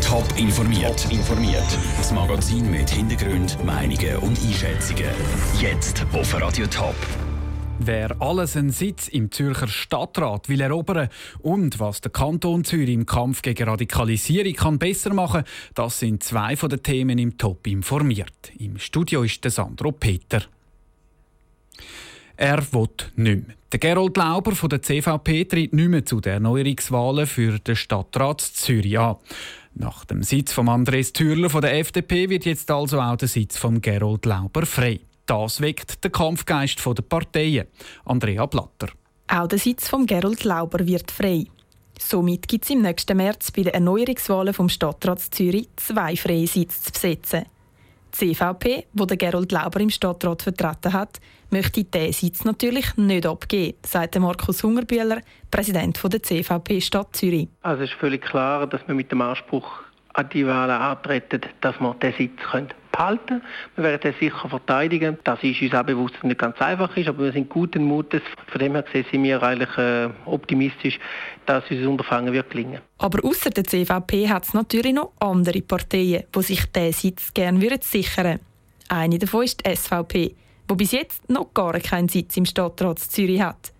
Top informiert. informiert. Das Magazin mit Hintergrund, Meinungen und Einschätzungen. Jetzt auf Radio Top. Wer alles einen Sitz im Zürcher Stadtrat will erobern und was der Kanton Zürich im Kampf gegen Radikalisierung kann besser machen, das sind zwei von den Themen im Top informiert. Im Studio ist der Sandro Peter. Er will nicht mehr. Der Gerold Lauber von der CVP tritt nicht mehr zu den Erneuerungswahlen für den Stadtrat Zürich an. Nach dem Sitz von Andres Thürler von der FDP wird jetzt also auch der Sitz von Gerold Lauber frei. Das weckt den Kampfgeist der Parteien. Andrea Blatter. Auch der Sitz von Gerold Lauber wird frei. Somit gibt es im nächsten März bei den Erneuerungswahlen vom Stadtrat Zürich zwei freie Sitze zu besetzen. Die CVP, wo der Gerold Lauber im Stadtrat vertreten hat, möchte diesen Sitz natürlich nicht abgeben, sagt Markus Hungerbühler, Präsident der CVP Stadt Zürich. Also es ist völlig klar, dass wir mit dem Anspruch an die Wahlen antreten, dass wir diesen Sitz können behalten Wir werden den sicher verteidigen. Das ist uns auch bewusst, dass es nicht ganz einfach ist, aber wir sind guten Mutes. Von dem her gesehen sind wir eigentlich äh, optimistisch, dass unser Unterfangen wird gelingen. Aber außer der CVP hat es natürlich noch andere Parteien, die sich diesen Sitz gerne sichern würden. Eine davon ist die SVP wo bis jetzt noch gar keinen Sitz im Stadtrat Zürich hat.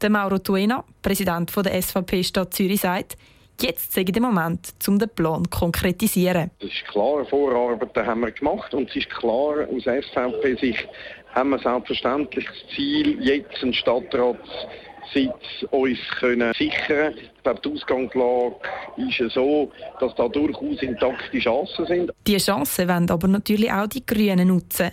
Der Mauro Tuena, Präsident der SVP Stadt Zürich, sagt, jetzt sei der Moment, um den Plan zu konkretisieren. Es ist klar, Vorarbeiten haben wir gemacht und es ist klar, aus SVP-Sicht haben wir selbstverständlich das Ziel, jetzt einen Stadtratssitz uns können sichern. Ich glaube, die Ausgangslage ist so, dass da durchaus intakte Chancen sind. Diese Chancen wollen aber natürlich auch die Grünen nutzen.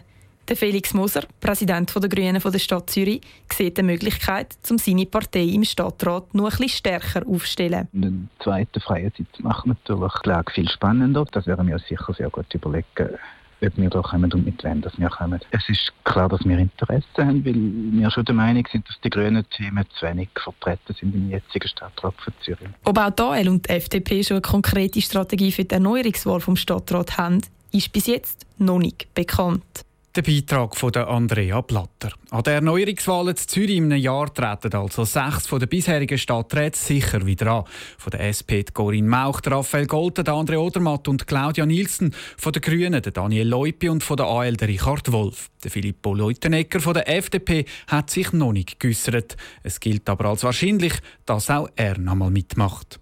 Der Felix Moser, Präsident der Grünen der Stadt Zürich, sieht die Möglichkeit, um seine Partei im Stadtrat noch ein bisschen stärker aufzustellen. Den zweiten freien Sitz macht natürlich die viel spannender. Das werden wir uns sicher sehr gut überlegen, ob wir da kommen und mit wem wir kommen. Es ist klar, dass wir Interesse haben, weil wir schon der Meinung sind, dass die grünen Themen zu wenig vertreten sind im jetzigen Stadtrat von Zürich. Ob auch die AL und die FDP schon eine konkrete Strategie für die Erneuerungswahl vom Stadtrat haben, ist bis jetzt noch nicht bekannt. Der Beitrag von Andrea Platter. An der Erneuerungswahl in Zürich im Jahr treten also sechs von den bisherigen Stadträten sicher wieder an. Von der SP Corinne Mauch, Raphael Golten, André Odermatt und Claudia Nielsen. Von den Grünen Daniel Leupi und von der AL Richard Wolf. Der Filippo Leutenegger von der FDP hat sich noch nicht geäussert. Es gilt aber als wahrscheinlich, dass auch er noch mal mitmacht.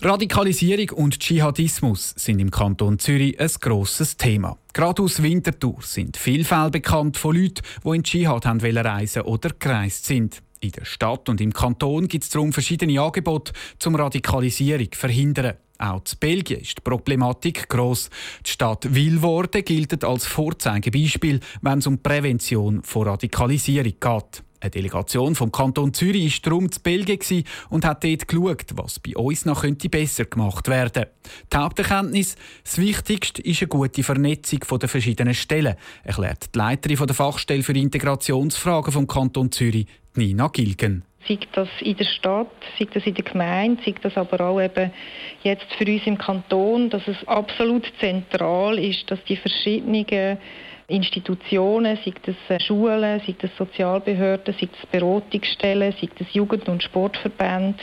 Radikalisierung und Dschihadismus sind im Kanton Zürich ein grosses Thema. Gerade aus Winterthur sind viele Fälle bekannt von Leuten, die in Dschihad haben reisen oder gereist sind. In der Stadt und im Kanton gibt es darum verschiedene Angebote zum Radikalisierung verhindern. Auch in Belgien ist die Problematik gross. Die Stadt Wilworde gilt als Vorzeigebeispiel, wenn es um Prävention von Radikalisierung geht. Eine Delegation vom Kanton Zürich war darum zu Belgien und hat dort geschaut, was bei uns noch könnte besser gemacht werden Die Haupterkenntnis, das Wichtigste ist eine gute Vernetzung der verschiedenen Stellen, erklärt die Leiterin der Fachstelle für Integrationsfragen vom Kanton Zürich, Nina Gilgen. Sei das in der Stadt, sei das in der Gemeinde, sei das aber auch eben jetzt für uns im Kanton, dass es absolut zentral ist, dass die verschiedenen Institutionen, sei das äh, Schulen, sei das Sozialbehörden, sei das Beratungsstellen, sei das Jugend- und Sportverbände,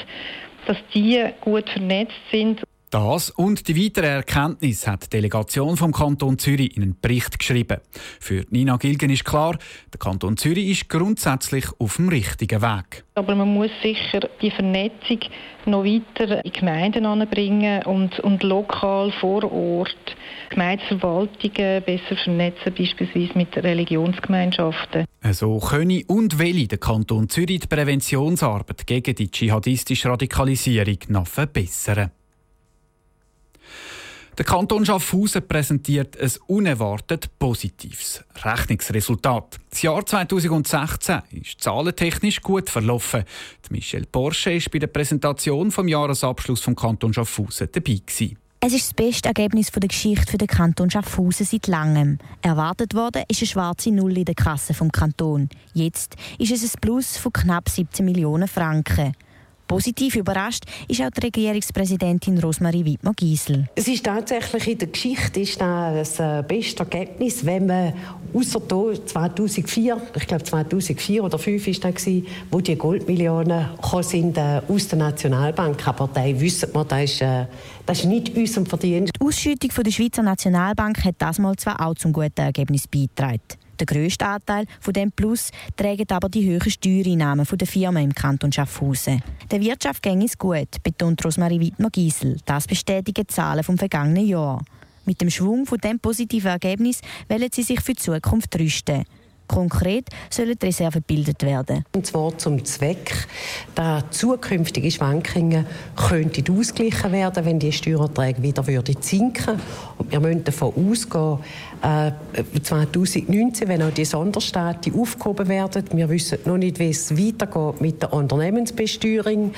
dass die gut vernetzt sind das und die weitere Erkenntnis hat die Delegation vom Kanton Zürich in einen Bericht geschrieben. Für Nina Gilgen ist klar, der Kanton Zürich ist grundsätzlich auf dem richtigen Weg. Aber man muss sicher die Vernetzung noch weiter in Gemeinden anbringen und, und lokal vor Ort Gemeindeverwaltungen besser vernetzen, beispielsweise mit Religionsgemeinschaften. So könne und will der Kanton Zürich die Präventionsarbeit gegen die dschihadistische Radikalisierung noch verbessern. Der Kanton Schaffhausen präsentiert ein unerwartet positives Rechnungsresultat. Das Jahr 2016 ist zahlentechnisch gut verlaufen. Die Michelle Porsche war bei der Präsentation vom Jahresabschluss vom Kanton Schaffhausen dabei. Gewesen. Es ist das beste Ergebnis der Geschichte für den Kanton Schaffhausen seit langem. Erwartet ist eine schwarze Null in der Kasse vom Kanton. Jetzt ist es ein Plus von knapp 17 Millionen Franken. Positiv überrascht ist auch die Regierungspräsidentin Rosmarie Wittmer-Giesel. Es ist tatsächlich in der Geschichte ist das äh, beste Ergebnis, wenn man außer 2004, ich glaube 2004 oder 2005 ist das gewesen, wo die Goldmillionen sind äh, aus der Nationalbank. Aber da wissen wir, das ist, äh, das ist nicht unser Verdienst. Die Ausschüttung von der Schweizer Nationalbank hat das mal zwar auch zum guten Ergebnis beigetragen. Der grösste Anteil von dem Plus tragen aber die hohen Steuereinnahmen der Firmen im Kanton Schaffhausen. Der Wirtschaft ging es gut, betont Rosmarie Wittmer-Giesel. Das bestätigen Zahlen vom vergangenen Jahr. Mit dem Schwung von dem positiven Ergebnis wollen sie sich für die Zukunft rüsten. Konkret sollen die Reserven gebildet werden. Und zwar zum Zweck, dass zukünftige Schwankungen könnten ausgeglichen werden, wenn die Steuererträge wieder würden sinken. Und wir müssen davon ausgehen, äh, 2019, wenn auch die Sonderstaaten aufgehoben werden, wir wissen noch nicht, wie es weitergeht mit der Unternehmensbesteuerung,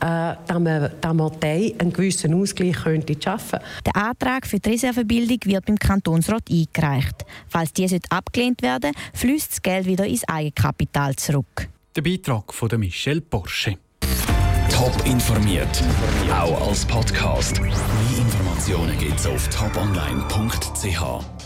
äh, dass wir, dass wir einen gewissen Ausgleich könnte schaffen Der Antrag für die Reservebildung wird beim Kantonsrat eingereicht. Falls diese abgelehnt werden, fließt das Geld wieder ins Eigenkapital zurück. Der Beitrag von Michelle Porsche. Top informiert, auch als Podcast. Mehr Informationen gibt's auf toponline.ch.